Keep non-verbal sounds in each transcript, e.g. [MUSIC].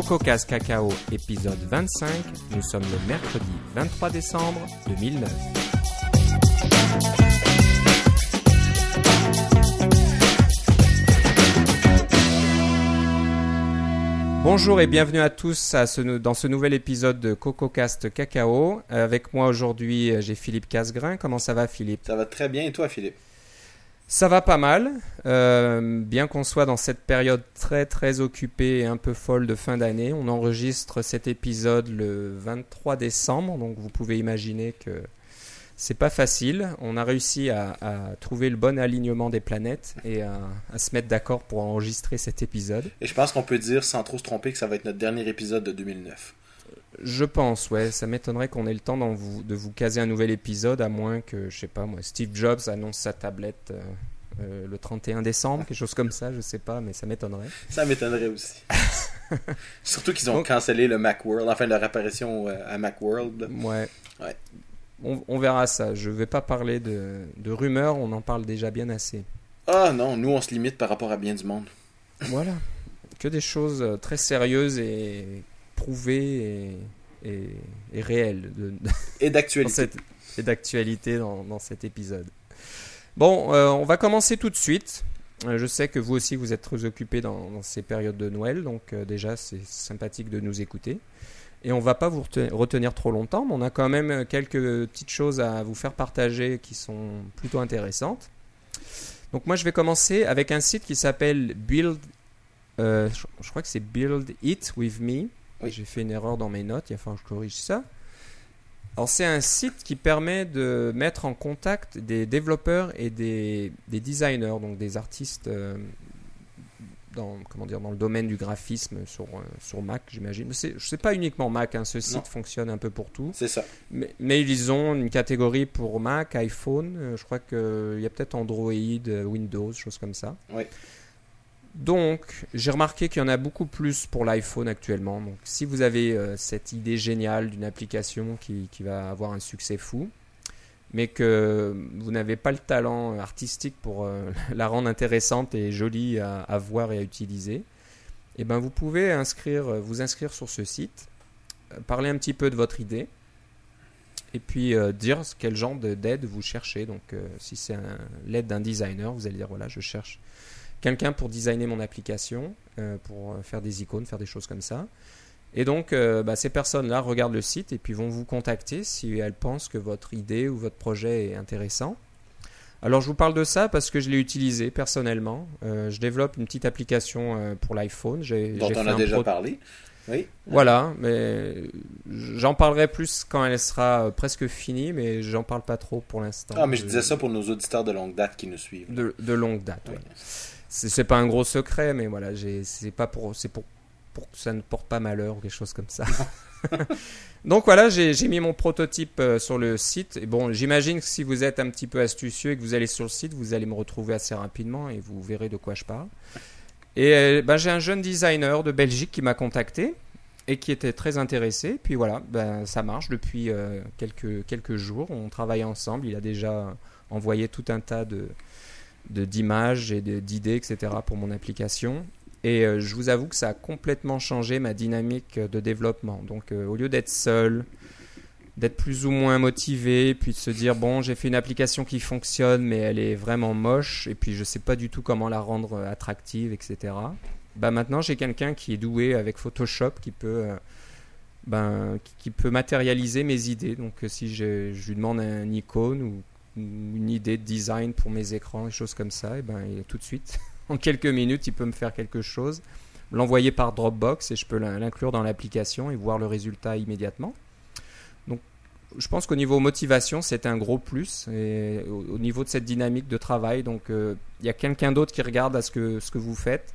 Coco Casse Cacao, épisode 25. Nous sommes le mercredi 23 décembre 2009. Bonjour et bienvenue à tous dans ce nouvel épisode de CocoCast Cacao. Euh, Avec moi aujourd'hui, euh, j'ai Philippe Casgrain. Comment ça va, Philippe? Ça va très bien et toi, Philippe? Ça va pas mal, euh, bien qu'on soit dans cette période très très occupée et un peu folle de fin d'année. On enregistre cet épisode le 23 décembre, donc vous pouvez imaginer que c'est pas facile. On a réussi à, trouver le bon alignement des planètes et à, à se mettre d'accord pour enregistrer cet épisode. Et je pense qu'on peut dire sans trop se tromper que ça va être notre dernier épisode de 2009. Je pense, ouais, ça m'étonnerait qu'on ait le temps vous- de vous caser un nouvel épisode, à moins que, je sais pas moi, Steve Jobs annonce sa tablette euh, euh, le 31 décembre, quelque chose comme ça, je sais pas, mais ça m'étonnerait. Ça m'étonnerait aussi. [LAUGHS] Surtout qu'ils ont Donc- cancellé le Macworld, enfin leur apparition euh, à Macworld. Ouais. Ouais. On, on verra ça. Je vais pas parler de, de rumeurs, on en parle déjà bien assez. Ah non, nous on se limite par rapport à bien du monde. Voilà. Que des choses très sérieuses et prouvées et, et, et de, d'actualité. et d'actualité dans, dans cet épisode. Bon, euh, on va commencer tout de suite. Euh, Je sais que vous aussi vous êtes très occupés dans, dans ces périodes de Noël, donc euh, déjà c'est sympathique de nous écouter. Et on va pas vous rete- retenir trop longtemps, mais on a quand même quelques petites choses à vous faire partager qui sont plutôt intéressantes. Donc moi je vais commencer avec un site qui s'appelle Build. je crois que c'est Build It With Me. Oui. J'ai fait une erreur dans mes notes, il va falloir que je corrige ça. Alors c'est un site qui permet de mettre en contact des développeurs et des, des designers, donc des artistes euh, dans, comment dire, dans le domaine du graphisme sur, euh, sur Mac, j'imagine. Je sais pas uniquement Mac, hein, ce site Non. fonctionne un peu pour tout. C'est ça. Mais, mais ils ont une catégorie pour Mac, iPhone, euh, je crois qu'il y a peut-être Android, Windows, choses comme ça. Oui. Donc, j'ai remarqué qu'il y en a beaucoup plus pour l'iPhone actuellement. Donc, si vous avez euh, cette idée géniale d'une application qui, va avoir un succès fou, mais que vous n'avez pas le talent artistique pour euh, [LAUGHS] la rendre intéressante et jolie à, voir et à utiliser, eh ben, vous pouvez euh, vous inscrire sur ce site, parler un petit peu de votre idée, et puis dire quel genre de- d'aide vous cherchez. Donc, si c'est l'aide d'un designer, vous allez dire voilà, je cherche quelqu'un pour designer mon application, euh, pour euh, faire des icônes, faire des choses comme ça. Et donc, euh, bah, ces personnes-là regardent le site et puis vont vous contacter si elles pensent que votre idée ou votre projet est intéressant. Alors, je vous parle de ça parce que je l'ai utilisé personnellement. Euh, je développe une petite application pour l'iPhone. J'ai- Dont on fait a déjà pro- parlé. Oui. voilà, mais j'en parlerai plus quand elle sera presque finie, mais j'en parle pas trop pour l'instant. Ah, mais je disais ça pour nos auditeurs de longue date qui nous suivent. de, de longue date. Oui. ouais. C'est pas un gros secret, mais voilà, c'est pas pour, c'est pour, pour que ça ne porte pas malheur ou quelque chose comme ça. [LAUGHS] Donc voilà, j'ai mis mon prototype euh, sur le site. Et bon, j'imagine que si vous êtes un petit peu astucieux et que vous allez sur le site, vous allez me retrouver assez rapidement et vous verrez de quoi je parle. Et euh, ben, j'ai un jeune designer de Belgique qui m'a contacté et qui était très intéressé. Puis voilà, ben, ça marche depuis euh, quelques, quelques jours. On travaille ensemble. Il a déjà envoyé tout un tas de- d'images et d'idées, etc. pour mon application. Et euh, je vous avoue que ça a complètement changé ma dynamique de développement. Donc euh, au lieu d'être seul, d'être plus ou moins motivé, puis de se dire bon j'ai fait une application qui fonctionne mais elle est vraiment moche et puis je sais pas du tout comment la rendre euh, attractive, etc. Bah maintenant j'ai quelqu'un qui est doué avec Photoshop qui peut ben, qui- peut matérialiser mes idées. Donc si je, je lui demande un icône ou une idée de design pour mes écrans, des choses comme ça, et ben il- tout de suite, [LAUGHS] en quelques minutes, il peut me faire quelque chose, l'envoyer par Dropbox et je peux l'in- l'inclure dans l'application et voir le résultat immédiatement. Donc je pense qu'au niveau motivation, c'est un gros plus et au, au niveau de cette dynamique de travail. Donc euh, il y a quelqu'un d'autre qui regarde à ce que, ce que vous faites.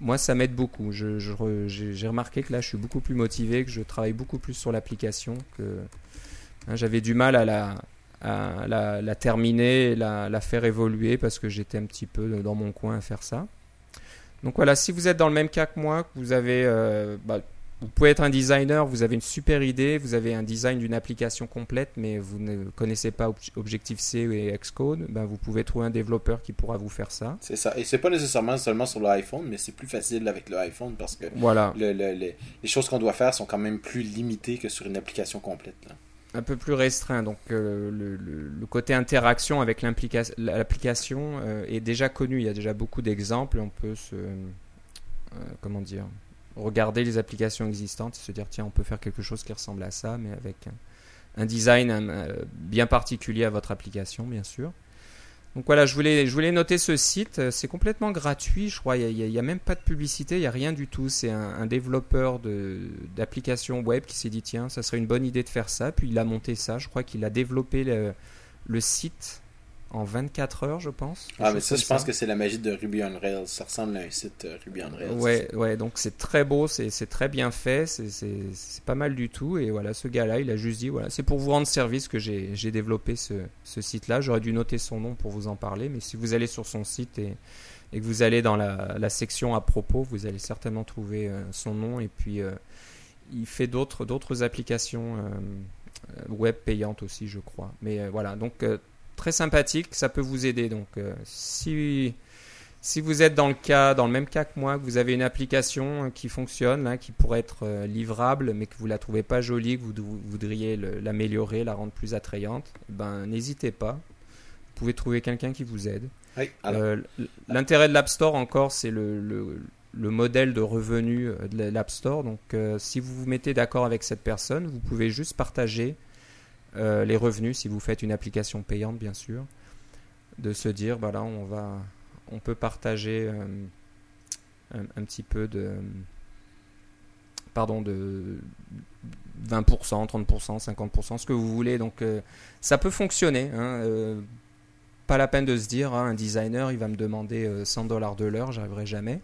Moi, ça m'aide beaucoup. J'ai remarqué que là, je suis beaucoup plus motivé, que je travaille beaucoup plus sur l'application. Que hein, j'avais du mal à la, à la, la terminer la, la faire évoluer parce que j'étais un petit peu dans mon coin à faire ça. Donc voilà, si vous êtes dans le même cas que moi, que vous avez euh, bah, vous pouvez être un designer, vous avez une super idée, vous avez un design d'une application complète, mais vous ne connaissez pas Objective-C et Xcode, ben vous pouvez trouver un développeur qui pourra vous faire ça. C'est ça. Et c'est pas nécessairement seulement sur l'iPhone, mais c'est plus facile avec l'iPhone parce que voilà. les choses qu'on doit faire sont quand même plus limitées que sur une application complète. Un peu plus restreint. Donc euh, le, côté interaction avec l'application euh, est déjà connu. Il y a déjà beaucoup d'exemples. On peut se... Euh, comment dire regarder les applications existantes et se dire tiens on peut faire quelque chose qui ressemble à ça mais avec un, design bien particulier à votre application bien sûr. Donc voilà, je voulais, je voulais noter ce site. C'est complètement gratuit, je crois. Il n'y a, même pas de publicité, il n'y a rien du tout. C'est un, développeur d'applications web qui s'est dit tiens, ça serait une bonne idée de faire ça. Puis il a monté ça. Je crois qu'il a développé le, le site en 24 heures, je pense. Ah, mais ça, je pense que c'est la magie de Ruby on Rails. Ça ressemble à un site euh, Ruby on Rails. Ouais, ouais, donc c'est très beau, c'est très bien fait, c'est pas mal du tout. Et voilà, ce gars-là, il a juste dit voilà, c'est pour vous rendre service que j'ai développé ce, ce site-là. J'aurais dû noter son nom pour vous en parler, mais si vous allez sur son site et, et que vous allez dans la, la, section à propos, vous allez certainement trouver euh, son nom. Et puis, euh, il fait d'autres applications web payantes aussi, je crois. Mais voilà, donc très sympathique, ça peut vous aider. Donc, euh, si, si vous êtes dans le cas, dans le même cas que moi, que vous avez une application euh, qui fonctionne, là, qui pourrait être euh, livrable, mais que vous la trouvez pas jolie, que vous, voudriez l'améliorer, la rendre plus attrayante, eh ben n'hésitez pas. Vous pouvez trouver quelqu'un qui vous aide. L'intérêt de l'App Store encore, c'est le, le, modèle de revenu de l'App Store. Donc, si vous vous mettez d'accord avec cette personne, vous pouvez juste partager euh, les revenus si vous faites une application payante bien sûr de se dire bah là on va on peut partager euh, un, petit peu de pardon de 20%, 30%, 50%, ce que vous voulez. Donc euh, ça peut fonctionner. Hein, pas la peine de se dire hein, un designer il va me demander 100 dollars de l'heure, j'arriverai jamais.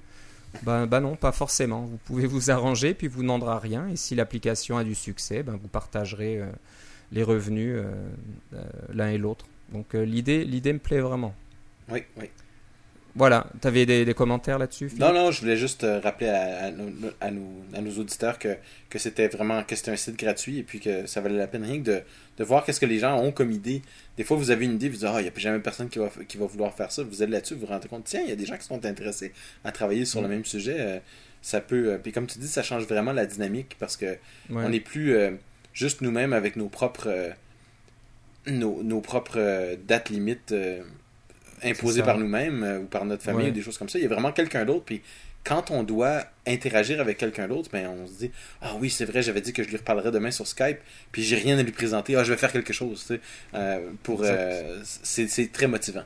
Bah, bah, non, pas forcément. Vous pouvez vous arranger puis vous n'endrez rien. Et si l'application a du succès, ben vous partagerez les revenus euh, euh, l'un et l'autre. Donc euh, l'idée, l'idée me plaît vraiment. Oui, oui. Voilà, tu avais des, commentaires là-dessus Non, non, je voulais juste rappeler à, à, nos, auditeurs que, que c'était vraiment que c'était un site gratuit et puis que ça valait la peine rien que de, de voir qu'est-ce que les gens ont comme idée. Des fois, vous avez une idée, vous dites, ah, il n'y a jamais personne qui va, qui va vouloir faire ça. Vous allez là-dessus, vous vous rendez compte, tiens, il y a des gens qui sont intéressés à travailler sur le mm. même sujet. ça peut. puis comme tu dis, ça change vraiment la dynamique parce que on n'est plus juste nous-mêmes avec nos propres euh, nos, propres euh, dates limites euh, imposées par nous-mêmes ou par notre famille ou des choses comme ça. Il y a vraiment quelqu'un d'autre. Puis quand on doit interagir avec quelqu'un d'autre, ben on se dit ah oui c'est vrai j'avais dit que je lui reparlerais demain sur Skype puis j'ai rien à lui présenter ah je vais faire quelque chose tu sais, pour c'est très motivant.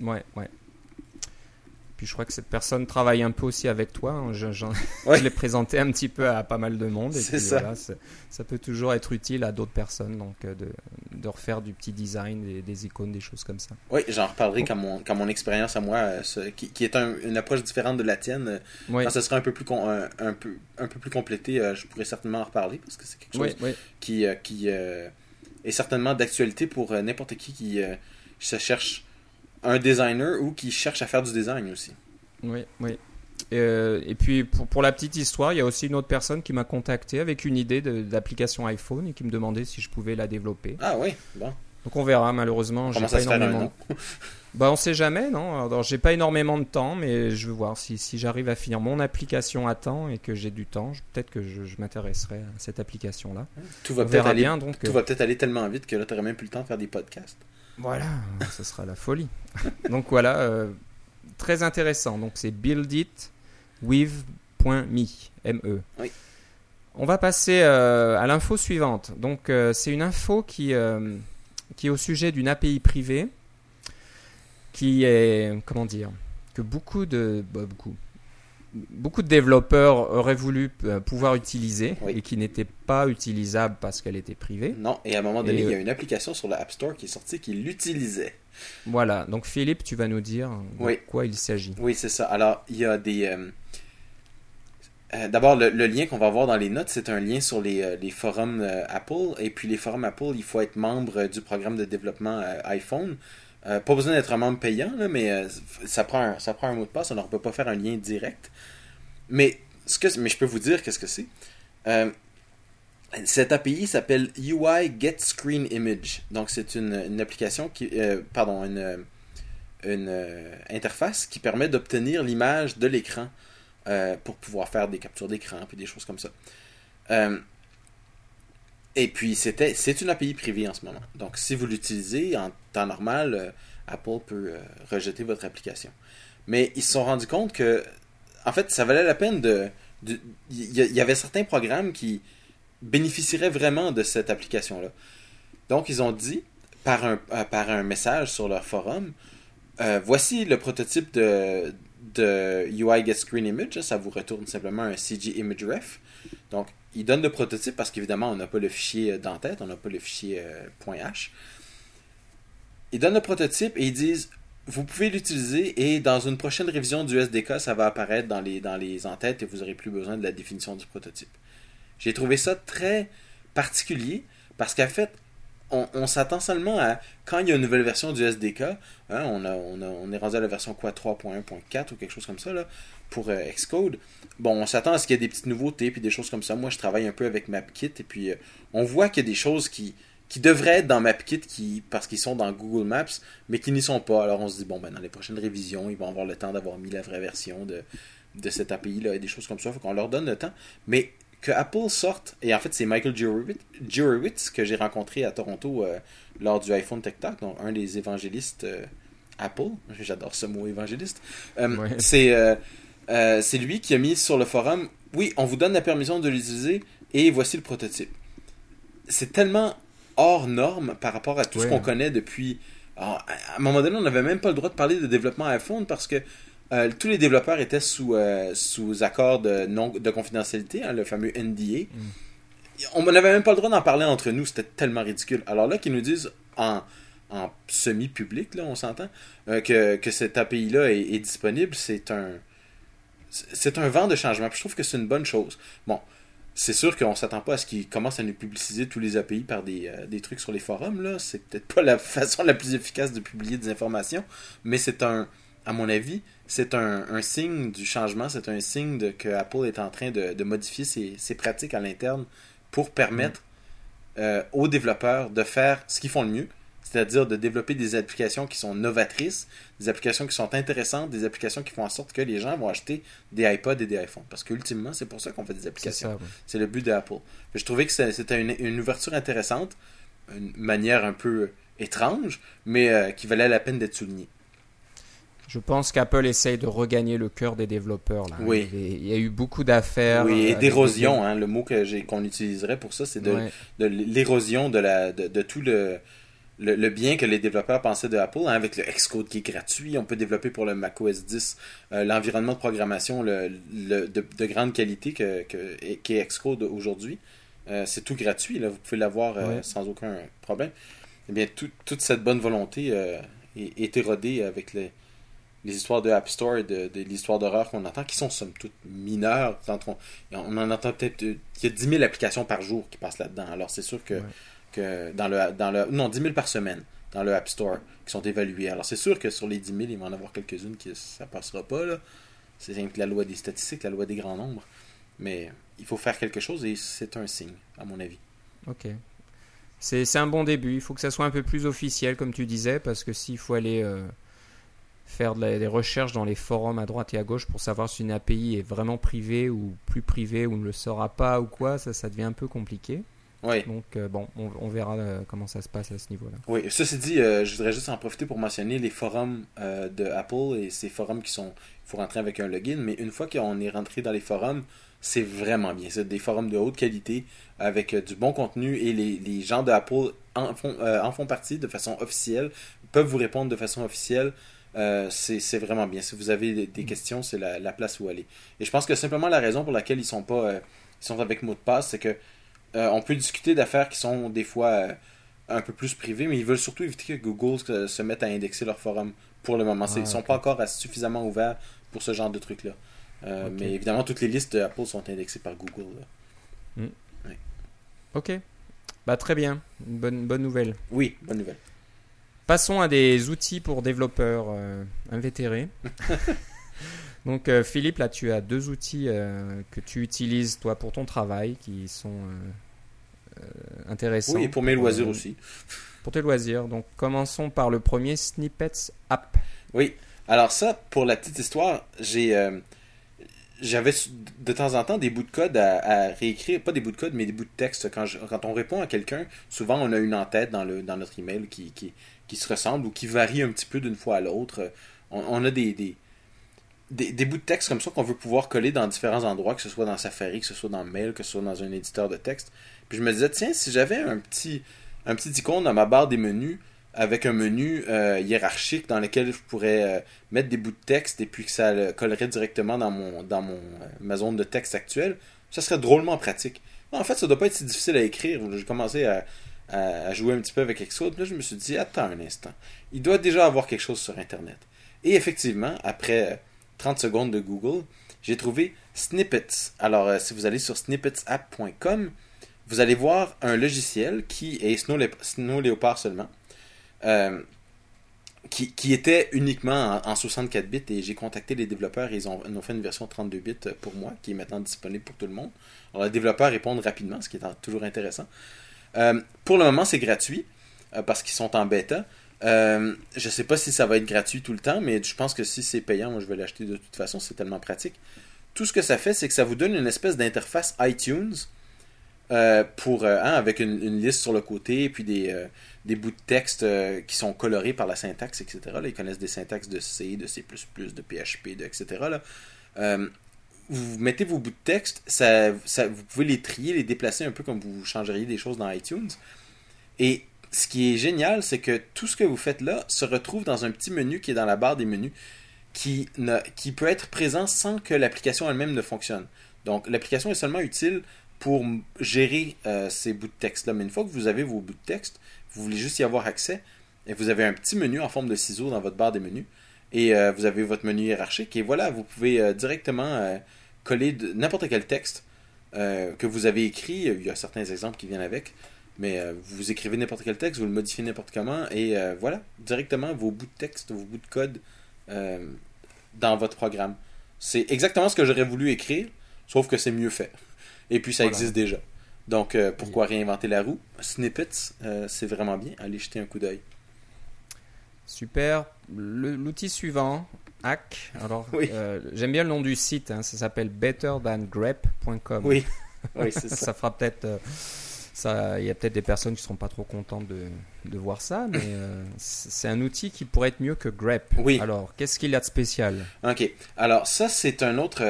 Ouais ouais. Puis je crois que cette personne travaille un peu aussi avec toi. Hein. Je, [LAUGHS] l'ai présenté un petit peu à pas mal de monde. C'est ça. ça peut toujours être utile à d'autres personnes, donc euh, de, de, refaire du petit design, des, des, icônes, des choses comme ça. Oui, j'en reparlerai quand mon, quand mon expérience à moi, euh, qui, qui, est une approche différente de la tienne, quand ce sera un peu plus, un, un, peu, un peu plus complété, euh, je pourrais certainement en reparler parce que c'est quelque chose qui, qui est certainement d'actualité pour n'importe qui qui se cherche un designer ou qui cherche à faire du design aussi. Oui, oui. Euh, et puis pour, pour, la petite histoire, il y a aussi une autre personne qui m'a contacté avec une idée d'application iPhone et qui me demandait si je pouvais la développer. Ah oui, bon. Donc on verra, malheureusement. Ça pas énormément... [LAUGHS] bah on sait jamais, non? Alors j'ai pas énormément de temps, mais je veux voir si, si j'arrive à finir mon application à temps et que j'ai du temps, peut-être que je, je m'intéresserai à cette application-là. Tout va peut-être aller, donc, tout va peut-être aller tellement vite que là tu n'aurais même plus le temps de faire des podcasts. Voilà, ce sera la folie. [LAUGHS] Donc voilà, euh, très intéressant. Donc c'est builditwith.me. M-E. Oui. On va passer euh, à l'info suivante. Donc euh, c'est une info qui, qui est au sujet d'une API privée qui est, comment dire, que beaucoup de... Bah, beaucoup, beaucoup de développeurs auraient voulu euh, pouvoir utiliser et qui n'était pas utilisable parce qu'elle était privée. Non, et à un moment donné, il y a une application sur l'App Store qui est sortie qui l'utilisait. Voilà, donc Philippe, tu vas nous dire de quoi il s'agit. Oui, c'est ça. Alors, il y a des... Euh, euh, d'abord, le, lien qu'on va voir dans les notes, c'est un lien sur les, les forums Apple. Et puis, les forums Apple, il faut être membre du programme de développement iPhone. Pas besoin d'être un membre payant, mais ça, prend un, ça prend un mot de passe. On ne peut pas faire un lien direct. Mais, ce que, mais je peux vous dire qu'est-ce que c'est. Euh, cette API s'appelle UI Get Screen Image. Donc, c'est une, application qui. Euh, pardon, une, une euh, interface qui permet d'obtenir l'image de l'écran euh, pour pouvoir faire des captures d'écran et des choses comme ça. Euh, et puis, c'était, c'est une API privée en ce moment. Donc, si vous l'utilisez en temps normal, Apple peut rejeter votre application. Mais ils se sont rendus compte que, en fait, ça valait la peine de. Il y, avait certains programmes qui bénéficieraient vraiment de cette application-là. Donc, ils ont dit, par un, par un message sur leur forum, euh, voici le prototype de, de UI Get Screen Image. Ça vous retourne simplement un CG Image Ref. Donc, ils donnent le prototype parce qu'évidemment, on n'a pas le fichier euh, dans tête, on n'a pas le fichier euh, .h. Ils donnent le prototype et ils disent vous pouvez l'utiliser et dans une prochaine révision du SDK, ça va apparaître dans les, dans les entêtes et vous n'aurez plus besoin de la définition du prototype. J'ai trouvé ça très particulier parce qu'en fait, on, s'attend seulement à quand il y a une nouvelle version du SDK, hein, on, est rendu à la version quoi 3.1.4 ou quelque chose comme ça pour euh, Xcode. Bon, on s'attend à ce qu'il y ait des petites nouveautés puis des choses comme ça. Moi, je travaille un peu avec MapKit et puis euh, on voit qu'il y a des choses qui, qui devraient être dans MapKit qui, parce qu'ils sont dans Google Maps, mais qui n'y sont pas. Alors on se dit, bon, ben, dans les prochaines révisions, ils vont avoir le temps d'avoir mis la vraie version de, de cette API-là et des choses comme ça. Il faut qu'on leur donne le temps. Mais que Apple sorte, et en fait c'est Michael Jurowitz que j'ai rencontré à Toronto euh, lors du iPhone Tech Talk, donc un des évangélistes euh, Apple, [LAUGHS] j'adore ce mot évangéliste, euh, c'est lui qui a mis sur le forum, oui, on vous donne la permission de l'utiliser et voici le prototype. C'est tellement hors norme par rapport à tout ce qu'on connaît depuis... à un moment donné, on n'avait même pas le droit de parler de développement iPhone parce que euh, tous les développeurs étaient sous, euh, sous accord de, non, de confidentialité, hein, le fameux NDA. Mm. On n'avait même pas le droit d'en parler entre nous, c'était tellement ridicule. Alors là, qu'ils nous disent en, en semi-public, là, on s'entend, euh, que, que cette API-là est, disponible, c'est un c'est un vent de changement. je trouve que c'est une bonne chose. Bon, c'est sûr qu'on s'attend pas à ce qu'ils commencent à nous publiciser tous les API par des, des trucs sur les forums. Là. C'est peut-être pas la [LAUGHS] façon la plus efficace de publier des informations, mais c'est un, à mon avis, c'est un, signe du changement, c'est un signe de, que Apple est en train de, modifier ses, pratiques à l'interne pour permettre mm. euh, aux développeurs de faire ce qu'ils font le mieux, c'est-à-dire de développer des applications qui sont novatrices, des applications qui sont intéressantes, des applications qui font en sorte que les gens vont acheter des iPods et des iPhones. Parce qu'ultimement, c'est pour ça qu'on fait des applications. C'est le but d'Apple. Je trouvais que c'était une, ouverture intéressante, une manière un peu étrange, mais euh, qui valait la peine d'être soulignée. Je pense qu'Apple essaye de regagner le cœur des développeurs. Là. Oui. Il y a eu beaucoup d'affaires. Oui, et euh, d'érosion. Hein, le mot que qu'on utiliserait pour ça, c'est de, de l'érosion de, la, de, tout le, le, bien que les développeurs pensaient de Apple, hein, avec le Xcode qui est gratuit. On peut développer pour le macOS 10 euh, l'environnement de programmation le, le de, de, grande qualité que, que, qui est Xcode aujourd'hui. Euh, c'est tout gratuit. Là, vous pouvez l'avoir sans aucun problème. Eh bien, toute cette bonne volonté est, est érodée avec les les histoires de App Store et de, l'histoire d'horreur qu'on entend, qui sont somme toute mineures. On, en entend peut-être. Il y a 10 000 applications par jour qui passent là-dedans. Alors c'est sûr que, que dans, le, dans le. Non, 10 000 par semaine dans le App Store qui sont évaluées. Alors c'est sûr que sur les 10 000, il va en avoir quelques-unes qui ça passera pas. Là. C'est la loi des statistiques, la loi des grands nombres. Mais il faut faire quelque chose et c'est un signe, à mon avis. Ok. C'est un bon début. Il faut que ça soit un peu plus officiel, comme tu disais, parce que s'il faut aller. Euh, faire des recherches dans les forums à droite et à gauche pour savoir si une API est vraiment privée ou plus privée ou ne le sera pas ou quoi, ça, ça devient un peu compliqué. Oui. Donc, euh, bon, on, verra euh, comment ça se passe à ce niveau-là. Oui, ceci dit, euh, je voudrais juste en profiter pour mentionner les forums de Apple et ces forums qui sont. Il faut rentrer avec un login, mais une fois qu'on est rentré dans les forums, c'est vraiment bien. C'est des forums de haute qualité avec du bon contenu et les, les gens de Apple en font, en font partie de façon officielle, peuvent vous répondre de façon officielle. Euh, c'est vraiment bien. Si vous avez des, questions, c'est la, place où aller. Et je pense que simplement la raison pour laquelle ils sont pas euh, ils sont avec mot de passe, c'est que euh, on peut discuter d'affaires qui sont des fois un peu plus privées, mais ils veulent surtout éviter que Google se, mette à indexer leur forum pour le moment. ils ne ah, sont pas encore suffisamment ouverts pour ce genre de trucs-là. Mais évidemment, toutes les listes d'Apple sont indexées par Google. Hmm. Ok. Bah, très bien. bonne, bonne nouvelle. Oui, bonne nouvelle. Passons à des outils pour développeurs euh, invétérés. [LAUGHS] Donc euh, Philippe, là tu as deux outils euh, que tu utilises toi pour ton travail qui sont euh, intéressants. Oui, et pour mes loisirs aussi. Pour tes loisirs. Donc commençons par le premier Snippets App. Oui. Alors ça, pour la petite histoire, j'ai j'avais de temps en temps des bouts de code à, à réécrire, pas des bouts de code, mais des bouts de texte. Quand, je- quand on répond à quelqu'un, souvent on a une en-tête dans, le, dans notre email qui, qui, qui se ressemble ou qui varie un petit peu d'une fois à l'autre. On, a des, des, des, des bouts de texte comme ça qu'on veut pouvoir coller dans différents endroits, que ce soit dans Safari, que ce soit dans Mail, que ce soit dans un éditeur de texte. Puis je me disais, tiens, si j'avais un petit, un petit icône dans ma barre des menus, avec un menu euh, hiérarchique dans lequel je pourrais euh, mettre des bouts de texte et puis que ça le collerait directement dans mon dans mon euh, ma zone de texte actuelle, ça serait drôlement pratique. En fait, ça doit pas être si difficile à écrire. J'ai commencé à, à, jouer un petit peu avec Xcode, là je me suis dit attends un instant. Il doit déjà avoir quelque chose sur internet. Et effectivement, après euh, 30 secondes de Google, j'ai trouvé Snippets. Alors euh, si vous allez sur snippetsapp.com, vous allez voir un logiciel qui est Snow, Lep- Snow Leopard seulement. Euh, qui, était uniquement en, en 64 bits et j'ai contacté les développeurs et ils ont, ils ont fait une version 32 bits pour moi qui est maintenant disponible pour tout le monde. Alors les développeurs répondent rapidement, ce qui est toujours intéressant. Euh, pour le moment, c'est gratuit euh, parce qu'ils sont en bêta. Euh, je sais pas si ça va être gratuit tout le temps, mais je pense que si c'est payant, moi je vais l'acheter de toute façon, c'est tellement pratique. Tout ce que ça fait, c'est que ça vous donne une espèce d'interface iTunes euh, pour hein, avec une, liste sur le côté, puis des, des bouts de texte qui sont colorés par la syntaxe, etc. Ils connaissent des syntaxes de C, de C++, de PHP, de, etc. Vous mettez vos bouts de texte, ça, vous pouvez les trier, les déplacer un peu comme vous changeriez des choses dans iTunes. Et ce qui est génial, c'est que tout ce que vous faites là se retrouve dans un petit menu qui est dans la barre des menus, qui, peut être présent sans que l'application elle-même ne fonctionne. Donc l'application est seulement utile pour gérer euh, ces bouts de texte-là. Mais une fois que vous avez vos bouts de texte, vous voulez juste y avoir accès, et vous avez un petit menu en forme de ciseaux dans votre barre des menus, et euh, vous avez votre menu hiérarchique, et voilà, vous pouvez euh, directement euh, coller n'importe quel texte que vous avez écrit. Il y a certains exemples qui viennent avec, mais vous écrivez n'importe quel texte, vous le modifiez n'importe comment, et voilà, directement vos bouts de texte, vos bouts de code dans votre programme. C'est exactement ce que j'aurais voulu écrire, sauf que c'est mieux fait. Et puis ça Voilà. existe déjà. Donc pourquoi réinventer la roue? Snippets, c'est vraiment bien. Allez jeter un coup d'œil. Super. L'outil suivant, Hack. Alors, Oui. euh, j'aime bien le nom du site. hein, ça s'appelle betterthangrep.com. Oui, [LAUGHS] oui c'est ça. ça fera peut-être. euh, ça, il y a peut-être des personnes qui seront pas trop contentes de, de voir ça, mais euh, c'est un outil qui pourrait être mieux que grep. Oui. Alors, qu'est-ce qu'il y a de spécial? Ok. Alors ça, c'est un autre,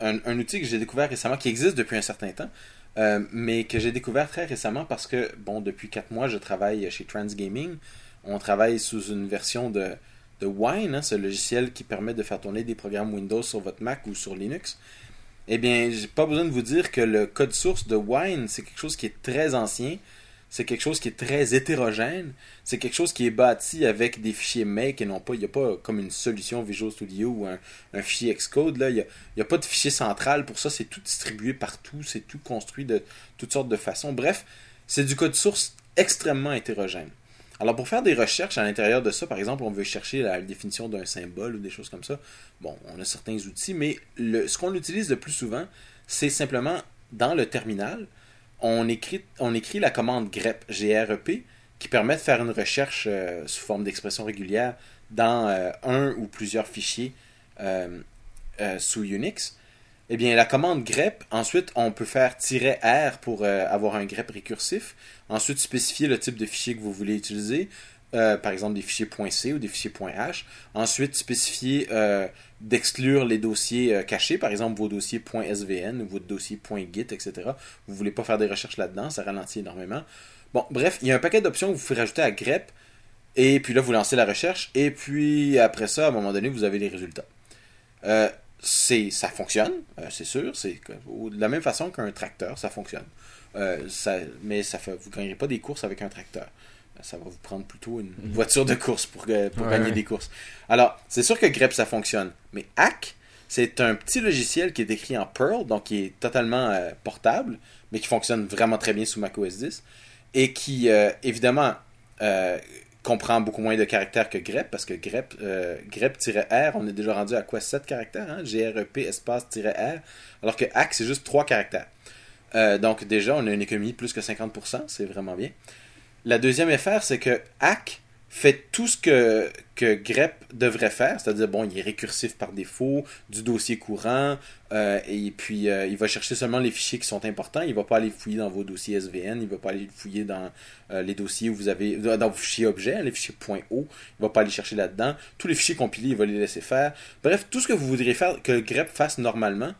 un, un outil que j'ai découvert récemment, qui existe depuis un certain temps, mais que j'ai découvert très récemment parce que, bon, depuis 4 mois, je travaille chez Transgaming. On travaille sous une version de, Wine, hein, ce logiciel qui permet de faire tourner des programmes Windows sur votre Mac ou sur Linux. Eh bien, j'ai pas besoin de vous dire que le code source de Wine, c'est quelque chose qui est très ancien. C'est quelque chose qui est très hétérogène. C'est quelque chose qui est bâti avec des fichiers make et non pas, il n'y a pas comme une solution Visual Studio ou un, un fichier Xcode. Là. Il n'y a, a pas de fichier central pour ça. C'est tout distribué partout. C'est tout construit de toutes sortes de façons. Bref, c'est du code source extrêmement hétérogène. Alors, pour faire des recherches à l'intérieur de ça, par exemple, on veut chercher la définition d'un symbole ou des choses comme ça. Bon, on a certains outils, mais ce qu'on utilise le plus souvent, c'est simplement dans le terminal, on écrit, la commande grep, G-R-E-P, qui permet de faire une recherche euh, sous forme d'expression régulière dans euh, un ou plusieurs fichiers euh, sous Unix. Eh bien, la commande grep, ensuite, on peut faire "-r" pour euh, avoir un grep récursif. Ensuite, spécifier le type de fichier que vous voulez utiliser. Euh, par exemple, des fichiers ou des fichiers .h. Ensuite, spécifier euh, d'exclure les dossiers cachés, par exemple vos dossiers .svn ou votre dossier .git, etc. Vous voulez pas faire des recherches là-dedans, ça ralentit énormément. Bon, bref, il y a un paquet d'options que vous pouvez rajouter à grep. Et puis là, vous lancez la recherche. Et puis après ça, à un moment donné, vous avez les résultats. C'est, ça fonctionne, euh, c'est sûr. C'est de la même façon qu'un tracteur, ça fonctionne. Euh, ça, mais ça fait, vous ne gagnerez pas des courses avec un tracteur. Ça va vous prendre plutôt une voiture de course pour, euh, pour Ouais, gagner ouais. des courses. Alors, c'est sûr que grep, ça fonctionne. Mais Hack, c'est un petit logiciel qui est écrit en Perl, donc qui est totalement euh, portable, mais qui fonctionne vraiment très bien sous macOS 10. Et qui, évidemment, comprend beaucoup moins de caractères que grep, parce que euh, grep-r, on est déjà rendu à quoi? 7 caractères, hein? G-R-E-P espace-R, alors que hack, c'est juste 3 caractères. Euh, donc déjà, on a une économie de plus que 50%, c'est vraiment bien. La deuxième affaire, c'est que hack fait tout ce que, que grep devrait faire, c'est-à-dire, bon, il est récursif par défaut, du dossier courant, euh, et puis euh, il va chercher seulement les fichiers qui sont importants, il ne va pas aller fouiller dans vos dossiers SVN, il ne va pas aller fouiller dans euh, les dossiers où vous avez, dans vos fichiers objets, hein, les fichiers .o, il ne va pas aller chercher là-dedans, tous les fichiers compilés, il va les laisser faire. Bref, tout ce que vous voudriez faire, que grep fasse normalement,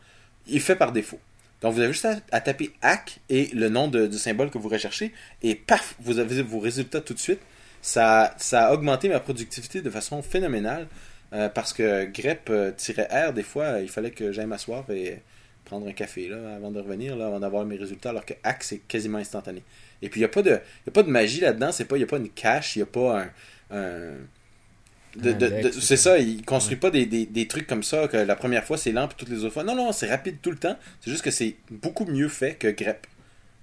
il fait par défaut. Donc, vous avez juste à, taper hack et le nom du symbole que vous recherchez, et paf, vous avez vos résultats tout de suite ça, ça a augmenté ma productivité de façon phénoménale euh, parce que grep-r, des fois, il fallait que j'aille m'asseoir et prendre un café là, avant de revenir, là, avant d'avoir mes résultats, alors que hack, c'est quasiment instantané. Et puis, il n'y a, pas de, a pas de magie là-dedans, il n'y a pas une cache, il n'y a pas un. c'est ça, il construit pas des, des, trucs comme ça, que la première fois c'est lent, puis toutes les autres fois. Non, non, c'est rapide tout le temps. C'est juste que c'est beaucoup mieux fait que grep.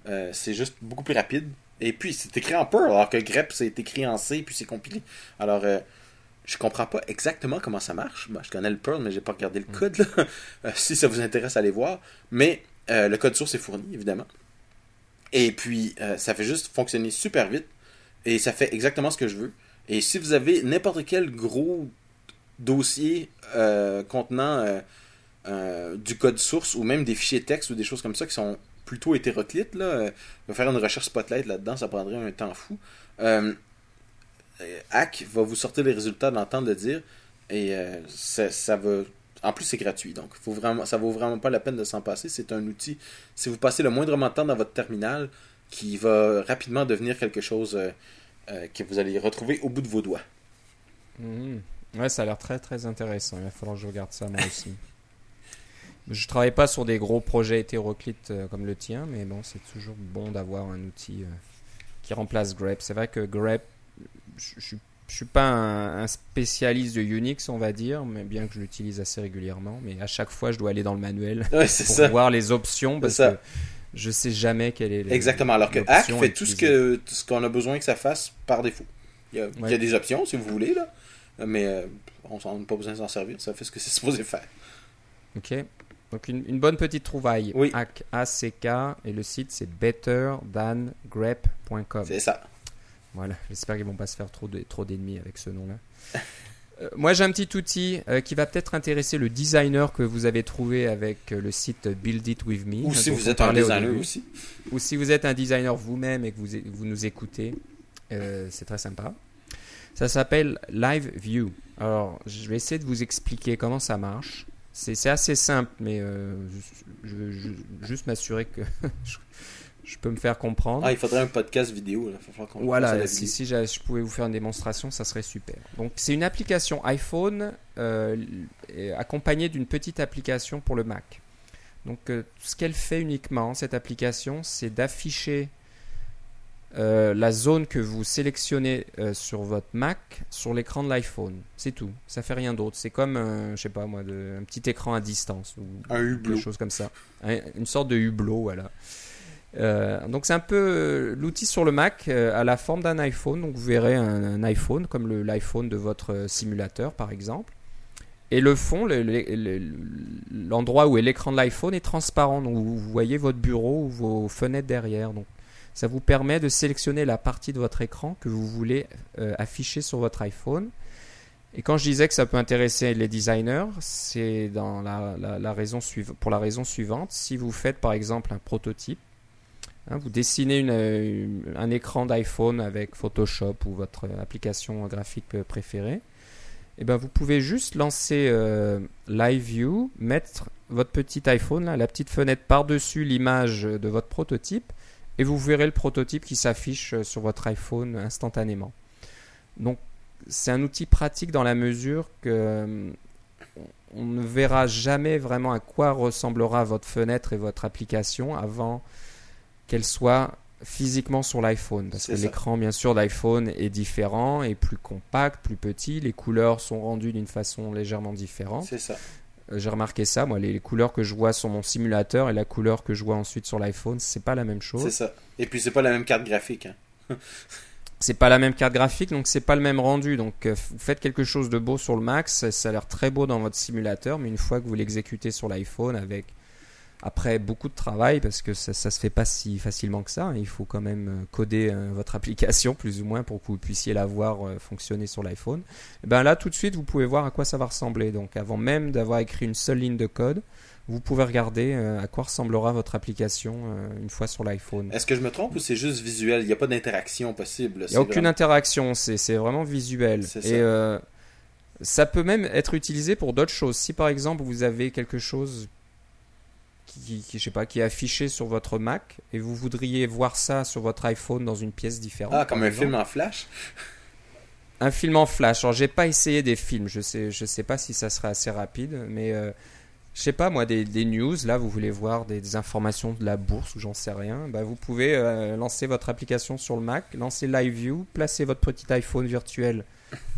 Euh, c'est juste beaucoup plus rapide. Et puis, c'est écrit en Perl, alors que grep, c'est écrit en C, puis c'est compilé. Alors, euh, je comprends pas exactement comment ça marche. je connais le Perl, mais j'ai pas regardé le mm. code. [LAUGHS] Euh, si ça vous intéresse, allez voir. Mais euh, le code source est fourni, évidemment. Et puis, ça fait juste fonctionner super vite. Et ça fait exactement ce que je veux. Et si vous avez n'importe quel gros dossier contenant du code source ou même des fichiers texte ou des choses comme ça qui sont plutôt hétéroclite. Là. Euh, faire une recherche spotlight là-dedans, ça prendrait un temps fou. Euh, Hack va vous sortir les résultats dans le temps de dire. Et euh, ça, va. En plus, c'est gratuit. Donc, faut vraiment, ça vaut vraiment pas la peine de s'en passer. C'est un outil. Si vous passez le moindrement de temps dans votre terminal, qui va rapidement devenir quelque chose que vous allez retrouver au bout de vos doigts. Mmh. Ouais, ça a l'air très très intéressant. Il va falloir que je regarde ça moi aussi. [LAUGHS] Je travaille pas sur des gros projets hétéroclites euh, comme le tien, mais bon, c'est toujours bon d'avoir un outil euh, qui remplace grep. C'est vrai que grep, je, ne suis pas un, spécialiste de Unix, on va dire, mais bien que je l'utilise assez régulièrement. Mais à chaque fois, je dois aller dans le manuel [LAUGHS] pour voir les options parce que je sais jamais quelle est. Exactement. Alors que Hack fait tout ce que ce qu'on a besoin que ça fasse par défaut. Il y a, des options si vous voulez là, mais euh, on n'a pas besoin de s'en servir. Ça fait ce que c'est [LAUGHS] supposé faire. Ok. Donc une, bonne petite trouvaille. Oui. ACK et le site c'est betterthangrep.com. C'est ça. Voilà, j'espère qu'ils vont pas se faire trop trop d'ennemis avec ce nom-là. Euh, moi j'ai un petit outil euh, qui va peut-être intéresser le designer que vous avez trouvé avec euh, le site Build It With Me. Ou si vous êtes un designer aussi. Ou si vous êtes un designer vous-même et que vous, vous nous écoutez, c'est très sympa. Ça s'appelle Live View. Alors je vais essayer de vous expliquer comment ça marche. C'est assez simple, mais euh, je, veux juste m'assurer que [LAUGHS] je, peux me faire comprendre. Ah, il faudrait un podcast vidéo. Là. voilà, si, si je pouvais vous faire une démonstration, ça serait super. Donc, c'est une application iPhone euh, accompagnée d'une petite application pour le Mac. Donc, euh, ce qu'elle fait uniquement, cette application, c'est d'afficher euh, la zone que vous sélectionnez euh, sur votre Mac sur l'écran de l'iPhone. C'est tout. Ça fait rien d'autre. C'est comme, je sais pas moi, de, un petit écran à distance ou un hublot. quelque chose comme ça. une sorte de hublot, voilà. Euh, donc c'est un peu l'outil sur le Mac à la forme d'un iPhone. Donc vous verrez un, iPhone comme l'iPhone de votre simulateur par exemple. Et le fond, l'endroit où est l'écran de l'iPhone est transparent. Donc vous voyez votre bureau ou vos fenêtres derrière. Donc ça vous permet de sélectionner la partie de votre écran que vous voulez euh, afficher sur votre iPhone. Et quand je disais que ça peut intéresser les designers, c'est la, pour la raison suivante. Si vous faites par exemple un prototype, hein, vous dessinez un écran d'iPhone avec Photoshop ou votre application graphique préférée, et eh ben vous pouvez juste lancer euh, Live View, mettre votre petit iPhone, la petite fenêtre par-dessus l'image de votre prototype, et vous verrez le prototype qui s'affiche euh, sur votre iPhone instantanément. Donc c'est un outil pratique dans la mesure que euh, on ne verra jamais vraiment à quoi ressemblera votre fenêtre et votre application avant qu'elle soit physiquement sur l'iPhone. Parce que l'écran, bien sûr, d'iPhone est différent, et plus compact, plus petit. Les couleurs sont rendues d'une façon légèrement différente. C'est ça. Euh, j'ai remarqué ça, moi, les, couleurs que je vois sur mon simulateur et la couleur que je vois ensuite sur l'iPhone, c'est pas la même chose. C'est ça. Et puis c'est pas la même carte graphique. Hein. [LAUGHS] c'est pas la même carte graphique, donc c'est pas le même rendu. Donc euh, vous faites quelque chose de beau sur le ça, ça a l'air très beau dans votre simulateur, mais une fois que vous l'exécutez sur l'iPhone avec après beaucoup de travail parce que ça, ça se fait pas si facilement que ça. hein. Il faut quand même euh, coder euh, [LAUGHS] votre application plus ou moins pour que vous puissiez la voir euh, fonctionner sur l'iPhone. Et ben là tout de suite vous pouvez voir à quoi ça va ressembler. Donc avant même d'avoir écrit une seule ligne de code, vous pouvez regarder euh, à quoi ressemblera votre application euh, une fois sur l'iPhone. Est-ce que je me trompe ou c'est juste visuel? Il n'y a pas d'interaction possible. Il n'y a aucune interaction, c'est c'est vraiment visuel. Et ça. euh, ça peut même être utilisé pour d'autres choses. Si par exemple vous avez quelque chose qui, qui- je sais pas, qui est affiché sur votre Mac et vous voudriez voir ça sur votre iPhone dans une pièce différente. Ah, comme un exemple. film en flash? Un film en flash. Alors j'ai pas essayé des films, je sais, je sais pas si ça serait assez rapide, mais euh, je sais pas moi des, des news. Là, vous voulez voir des, des informations de la bourse ou j'en sais rien. Bah, vous pouvez euh, lancer votre application sur le Mac, lancer Live View, placer votre petit iPhone virtuel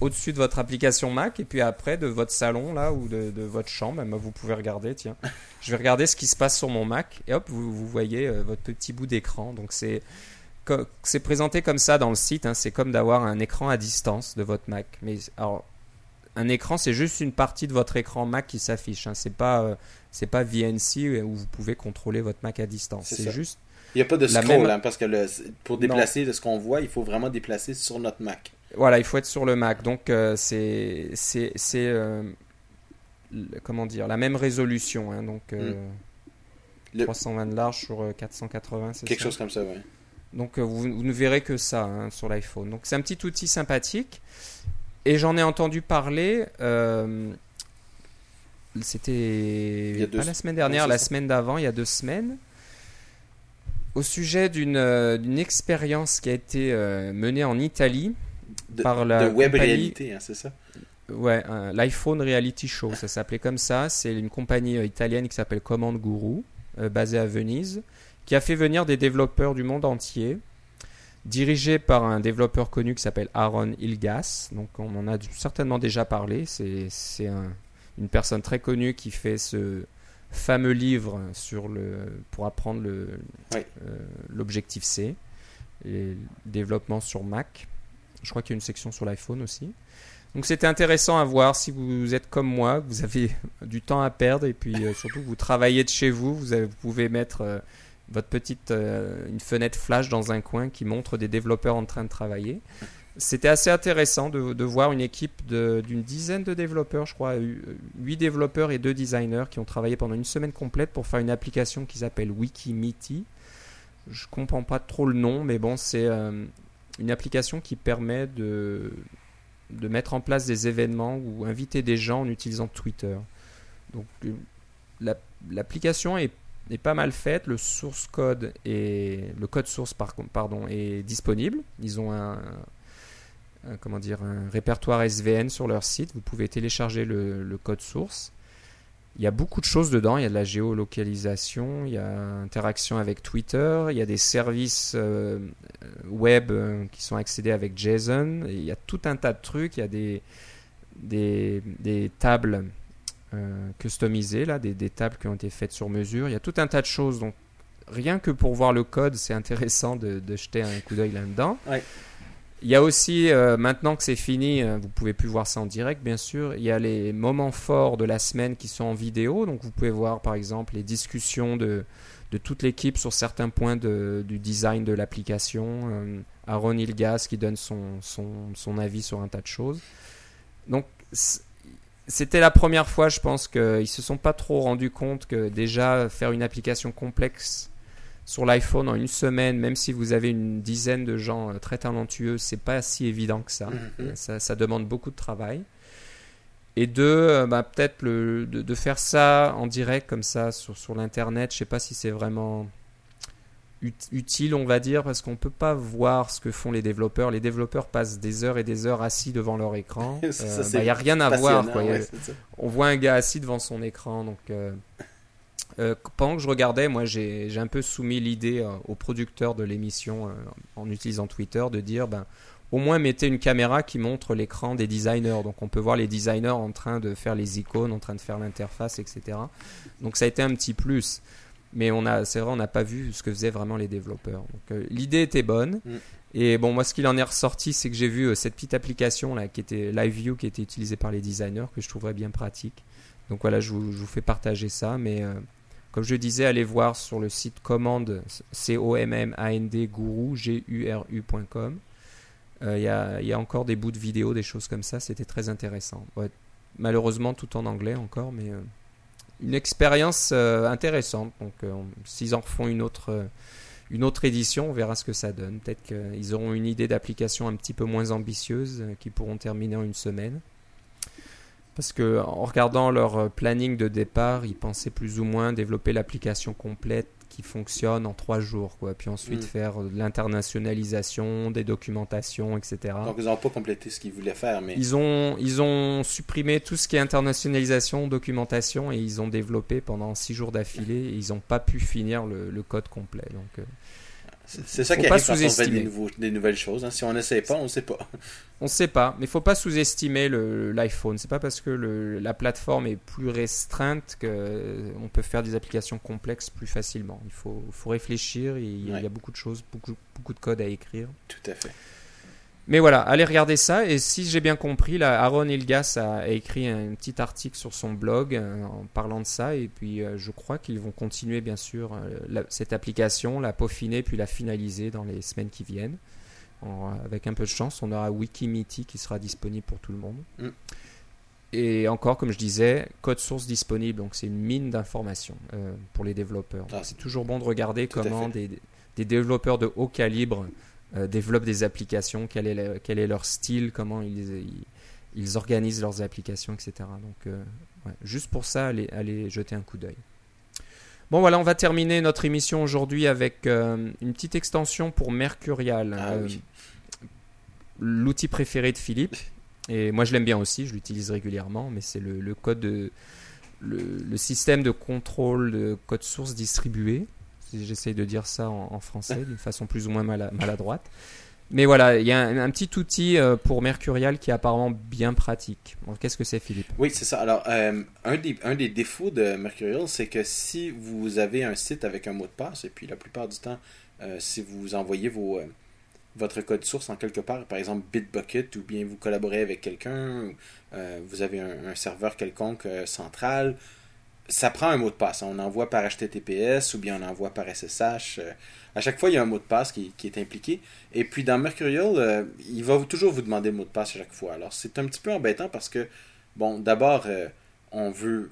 au-dessus de votre application Mac et puis après de votre salon là ou de, de votre chambre, vous pouvez regarder. Tiens, je vais regarder ce qui se passe sur mon Mac et hop, vous, vous voyez euh, votre petit bout d'écran. Donc c'est c'est présenté comme ça dans le site. hein. C'est comme d'avoir un écran à distance de votre Mac. Mais alors, un écran, c'est juste une partie de votre écran Mac qui s'affiche. Hein. C'est pas, euh, c'est pas VNC où vous pouvez contrôler votre Mac à distance. C'est juste. Il n'y a pas de scroll, même- hein, parce que le- pour déplacer de ce qu'on voit, il faut vraiment déplacer sur notre Mac. Voilà, il faut être sur le Mac. Donc euh, c'est, c'est, c'est euh, comment dire, la même résolution. hein. Donc euh, Le- 320 de large sur euh, 480, c'est Quelque ça chose comme ça, oui. Donc euh, vous, vous ne verrez que ça hein, sur l'iPhone. Donc c'est un petit outil sympathique. Et j'en ai entendu parler. euh, C'était a deux- pas la semaine dernière, Ouais, la ça. semaine d'avant, il y a deux semaines. Au sujet d'une euh, d'une expérience qui a été euh, menée en Italie De, par la de web compagnie- réalité, hein, c'est ça? Ouais, l'iPhone Reality Show, ça s'appelait comme ça. C'est une compagnie euh, italienne qui s'appelle Command Guru, euh, basée à Venise, qui a fait venir des développeurs du monde entier, dirigé par un développeur connu qui s'appelle Aaron Ilgas. Donc on en a certainement déjà parlé. C'est c'est un- une personne très connue qui fait ce fameux livre sur le pour apprendre Oui. euh, l'objectif C et le développement sur Mac. Je crois qu'il y a une section sur l'iPhone aussi. Donc c'était intéressant à voir si vous êtes comme moi, vous avez [LAUGHS] du temps à perdre et puis euh, surtout vous travaillez de chez vous, vous, pouvez mettre euh, votre petite euh, une fenêtre flash dans un coin qui montre des développeurs en train de travailler. C'était assez intéressant de, de voir une équipe d'une dizaine de développeurs, je crois, 8 développeurs et 2 designers qui ont travaillé pendant une semaine complète pour faire une application qui s'appelle Wikimiti. Je comprends pas trop le nom, mais bon, c'est une application qui permet de, de mettre en place des événements ou inviter des gens en utilisant Twitter. Donc euh, la- l'application est, pas mal faite, le source code et le code source pardon est disponible. Ils ont un, comment dire un répertoire SVN sur leur site. Vous pouvez télécharger le code source. Il y a beaucoup de choses dedans. Il y a de la géolocalisation, il y a interaction avec Twitter, il y a des services euh, web euh, qui sont accédés avec JSON. Il y a tout un tas de trucs. Il y a des, des, des tables euh, customisées, là, des, des tables qui ont été faites sur mesure. Il y a tout un tas de choses. Donc, rien que pour voir le code, c'est intéressant de, de jeter un coup d'œil là-dedans. Il y a aussi, euh, maintenant que c'est fini, euh, vous pouvez plus voir ça en direct, bien sûr. Il y a les moments forts de la semaine qui sont en vidéo. Donc, vous pouvez voir, par exemple, les discussions de, de toute l'équipe sur certains points du design de l'application. Euh, Aaron Ilgas qui donne son, son, son avis sur un tas de choses. Donc, c'était la première fois, je pense, qu'ils se sont pas trop rendus compte que déjà faire une application complexe sur l'iPhone en une semaine, même si vous avez une dizaine de gens euh, très talentueux, c'est pas si évident que ça. Mhm. Euh, ça. ça demande beaucoup de travail. Et deux, euh, bah, peut-être de, de faire ça en direct comme ça sur, sur l'internet, je sais pas si c'est vraiment ut- utile, on va dire, parce qu'on peut pas voir ce que font les développeurs. Les développeurs passent des heures et des heures assis devant leur écran. [LAUGHS] Euh, bah, Il n'y a rien à voir. Quoi. Ouais, on voit un gars assis devant son écran. Donc, euh, euh, pendant que je regardais, moi, j'ai un peu soumis l'idée euh, au producteur de l'émission euh, en utilisant Twitter de dire, ben, au moins mettez une caméra qui montre l'écran des designers. Donc, on peut voir les designers en train de faire les icônes, en train de faire l'interface, etc. Donc, ça a été un petit plus. Mais on a, c'est vrai, on n'a pas vu ce que faisaient vraiment les développeurs. Donc l'idée était bonne. Mm. Et bon, moi, ce qu'il en est ressorti, c'est que j'ai vu cette petite application là, qui était Live View, qui était utilisée par les designers, que je trouverais bien pratique. Donc voilà, je vous, je vous fais partager ça. Mais comme je disais, allez voir sur le site commande, C-O-M-M-A-N-D, guru, G-U-R-U.com. Il y, a, y, a, encore des bouts de vidéo, des choses comme ça. C'était très intéressant. Malheureusement, tout en anglais encore, mais euh, une expérience euh, intéressante. Donc, euh, s'ils en refont une autre, une autre édition, on verra ce que ça donne. Peut-être qu'ils auront une idée d'application un petit peu moins ambitieuse, qui pourront terminer en une semaine. Parce que en regardant leur planning de départ, ils pensaient plus ou moins développer l'application complète qui fonctionne en trois jours, quoi. Puis ensuite Mm. faire de l'internationalisation, des documentations, etc. Donc, ils n'ont pas complété ce qu'ils voulaient faire, mais Ils ont, ils ont supprimé tout ce qui est internationalisation, documentation, et ils ont développé pendant six jours d'affilée, et ils n'ont pas pu finir le, le code complet. Donc, euh, c'est ça Faut qui pas arrive quand on des, nouveaux- des nouvelles choses. hein. Si on n'essaie pas, on ne sait pas. [LAUGHS] on ne sait pas, mais il faut pas sous-estimer l'iPhone. C'est pas parce que le- la plateforme est plus restreinte qu'on peut faire des applications complexes plus facilement. Il faut, faut réfléchir, et il y, a, Ouais. il y a beaucoup de choses, beaucoup, beaucoup de code à écrire. Tout à fait. Mais voilà, allez regarder ça. Et si j'ai bien compris, là, Aaron Ilgas a, écrit un petit article sur son blog euh, en parlant de ça. Et puis, euh, je crois qu'ils vont continuer, bien sûr, euh, la- cette application, la peaufiner, puis la finaliser dans les semaines qui viennent. En- avec un peu de chance, on aura Wikimiti qui sera disponible pour tout le monde. Mm. Et encore, comme je disais, code source disponible. Donc, c'est une mine d'informations euh, pour les développeurs. Ah, c'est toujours bon de regarder comment des développeurs de haut calibre euh, développent des applications, quel est, le- quel est leur style, comment ils, ils, ils organisent leurs applications, etc. Donc, euh, ouais, juste pour ça, allez, allez jeter un coup d'œil. Bon, voilà, on va terminer notre émission aujourd'hui avec euh, une petite extension pour Mercurial, Ah euh, oui. l'outil préféré de Philippe. Et moi, je l'aime bien aussi, je l'utilise régulièrement, mais c'est le, le code de, le, le système de contrôle de code source distribué. J'essaye de dire ça en, français d'une façon plus ou moins mala- maladroite. Mais voilà, il y a un, petit outil euh, pour Mercurial qui est apparemment bien pratique. Qu'est-ce que c'est, Philippe? Oui, c'est ça. Alors, euh, un, des, défauts de Mercurial, c'est que si vous avez un site avec un mot de passe, et puis la plupart du temps, euh, si vous envoyez votre code source en quelque part, par exemple Bitbucket, ou bien vous collaborez avec quelqu'un, ou, vous avez un, serveur quelconque central, ça prend un mot de passe. On envoie par HTTPS ou bien on envoie par SSH. euh, à chaque fois, il y a un mot de passe qui, est impliqué. Et puis dans Mercurial, euh, il va toujours vous demander le mot de passe à chaque fois. Alors c'est un petit peu embêtant parce que, bon, d'abord, euh, on veut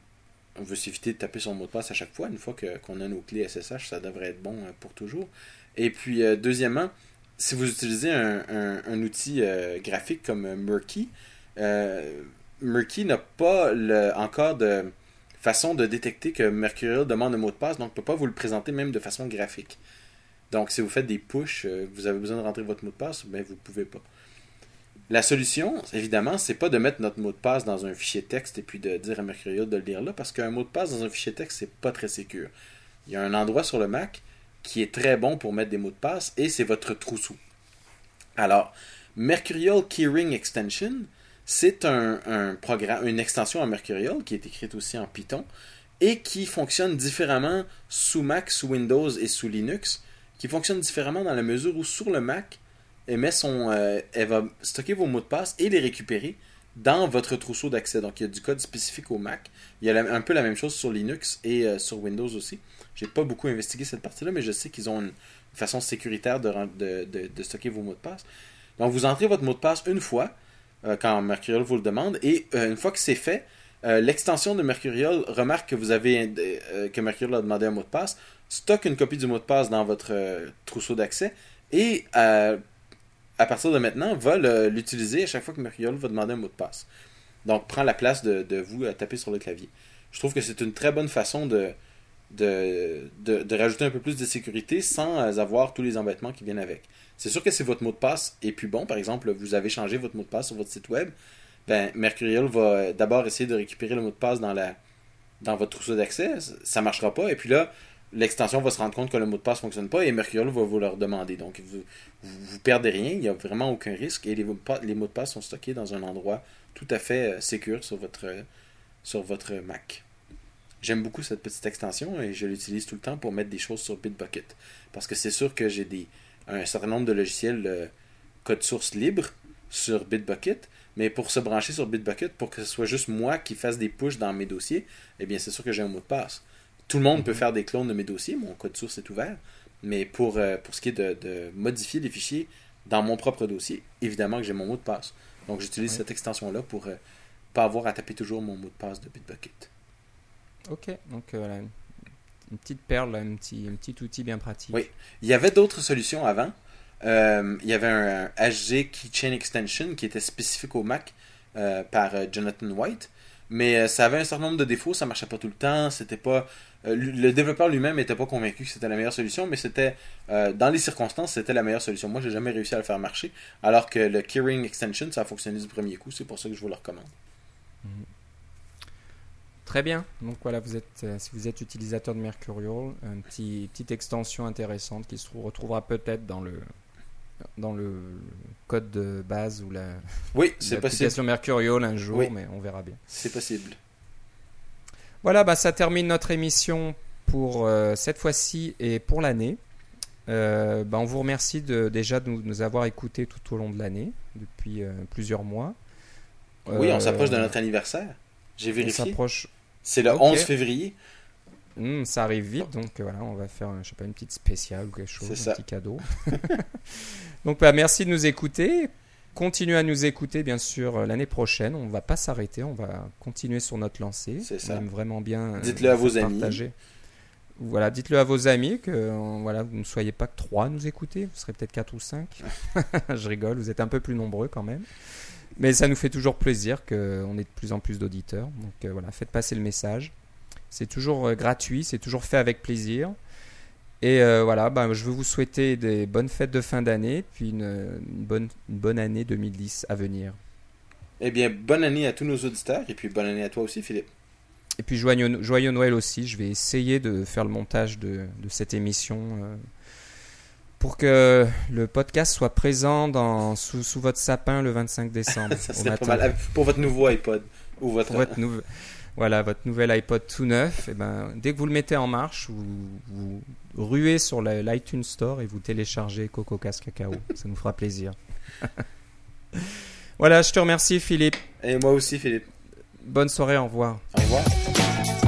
on veut s'éviter de taper son mot de passe à chaque fois. Une fois qu'on a nos clés SSH, ça devrait être bon pour toujours. Et puis, deuxièmement, si vous utilisez un, un- outil graphique comme Murky, Murky n'a pas le- encore de façon de détecter que Mercurial demande un mot de passe, donc ne peut pas vous le présenter même de façon graphique. Donc, si vous faites des push, euh, vous avez besoin de rentrer votre mot de passe, ben vous ne pouvez pas. La solution, évidemment, c'est pas de mettre notre mot de passe dans un fichier texte et puis de dire à Mercurial de le lire là, parce qu'un mot de passe dans un fichier texte, c'est pas très sécur. Il y a un endroit sur le Mac qui est très bon pour mettre des mots de passe et c'est votre trousseau. Alors, Mercurial Keyring Extension, c'est une extension à Mercurial qui est écrite aussi en Python et qui fonctionne différemment sous Mac, sous Windows et sous Linux, qui fonctionne différemment dans la mesure où sur le Mac, elle, met son, euh, va stocker vos mots de passe et les récupérer dans votre trousseau d'accès. Donc il y a du code spécifique au Mac. Il y a un peu la même chose sur Linux et euh, sur Windows aussi. J'ai pas beaucoup investigué cette partie-là, mais je sais qu'ils ont une façon sécuritaire de, stocker vos mots de passe. Donc vous entrez votre mot de passe une fois euh, quand Mercurial vous le demande et euh, une fois que c'est fait, euh, l'extension de Mercurial remarque que vous avez euh, que Mercurial a demandé un mot de passe, stocke une copie du mot de passe dans votre euh, trousseau d'accès et euh, à partir de maintenant va l'utiliser à chaque fois que Mercurial va demander un mot de passe. Donc prend la place de, de vous à taper sur le clavier. Je trouve que c'est une très bonne façon de, de, de, rajouter un peu plus de sécurité sans euh, avoir tous les embêtements qui viennent avec. C'est sûr que si votre mot de passe est plus bon, par exemple, vous avez changé votre mot de passe sur votre site web, ben, Mercurial va euh, d'abord essayer de récupérer le mot de passe dans, la, dans votre trousseau d'accès. Ça ne marchera pas. Et puis là, l'extension va se rendre compte que le mot de passe ne fonctionne pas et Mercurial va vous le redemander. Donc, vous, vous perdez rien. Il n'y a vraiment aucun risque. Et les, mots de passe sont stockés dans un endroit tout à fait euh, sur votre, euh, sur votre Mac. J'aime beaucoup cette petite extension et je l'utilise tout le temps pour mettre des choses sur Bitbucket. Parce que c'est sûr que j'ai des un certain nombre de logiciels euh, code source libre sur Bitbucket, mais pour se brancher sur Bitbucket, pour que ce soit juste moi qui fasse des pushes dans mes dossiers, eh bien c'est sûr que j'ai un mot de passe. Tout le monde peut faire des clones de mes dossiers, mon code source est ouvert, mais pour, euh, pour ce qui est de, de modifier des fichiers dans mon propre dossier, évidemment que j'ai mon mot de passe. Donc j'utilise Oui. cette extension-là pour euh, pas avoir à taper toujours mon mot de passe de Bitbucket. Ok, donc euh, voilà, une- petite perle, un petit, un petit outil bien pratique. Oui. Il y avait d'autres solutions avant. Euh, il y avait un, un HG Keychain Extension qui était spécifique au Mac euh, par euh, Jonathan White. Mais ça avait un certain nombre de défauts, ça marchait pas tout le temps, c'était pas le développeur lui-même n'était pas convaincu que c'était la meilleure solution, mais c'était euh, dans les circonstances, c'était la meilleure solution. Moi, j'ai jamais réussi à le faire marcher, alors que le Keyring Extension, ça a fonctionné du premier coup, c'est pour ça que je vous le recommande. Très bien. Donc voilà, vous êtes, euh, si vous êtes utilisateur de Mercurial, une petit, petite extension intéressante qui se trou- retrouvera peut-être dans le dans le code de base ou la Oui, [LAUGHS] c'est possible. l'application Mercurial un jour, Oui. mais on verra bien. C'est possible. Voilà, bah, ça termine notre émission pour euh, cette fois-ci et pour l'année. Euh, bah, on vous remercie de, déjà de nous, nous avoir écoutés tout au long de l'année, depuis euh, plusieurs mois. Oui, on s'approche de notre anniversaire. J'ai on vérifié. s'approche. C'est le Ok. 11 février. Hmm, ça arrive vite, donc euh, voilà, on va faire, je sais pas, une petite spéciale ou quelque chose, un ça. petit cadeau. [LAUGHS] donc bah, merci de nous écouter. Continuez à nous écouter, bien sûr, euh, l'année prochaine. On va pas s'arrêter, on va continuer sur notre lancée. C'est On ça. aime vraiment bien. euh, Dites-le à vos faire amis. partager. Voilà, dites-le à vos amis que euh, voilà, vous ne soyez pas que trois à nous écouter, vous serez peut-être quatre ou cinq. [LAUGHS] je rigole, vous êtes un peu plus nombreux quand même. Mais ça nous fait toujours plaisir qu'on ait de plus en plus d'auditeurs. Donc euh, voilà, faites passer le message. C'est toujours euh, gratuit, c'est toujours fait avec plaisir. Et euh, voilà, ben, je veux vous souhaiter des bonnes fêtes de fin d'année, puis une, une bonne, une bonne année 2010 à venir. Eh bien, bonne année à tous nos auditeurs et puis bonne année à toi aussi, Philippe. Et puis joyeux, joyeux Noël aussi. Je vais essayer de faire le montage de, de cette émission euh, pour que le podcast soit présent dans, sous, sous votre sapin le 25 décembre. [LAUGHS] Ça serait pas mal. Pour votre nouveau iPod ou votre. Pour votre voilà, votre nouvel iPod tout neuf. Et ben, dès que vous le mettez en marche, vous, vous ruez sur l'iTunes Store et vous téléchargez Coco Casse Cacao. Ça nous fera plaisir. [LAUGHS] voilà, je te remercie Philippe. Et moi aussi, Philippe. Bonne soirée, au revoir. Au revoir.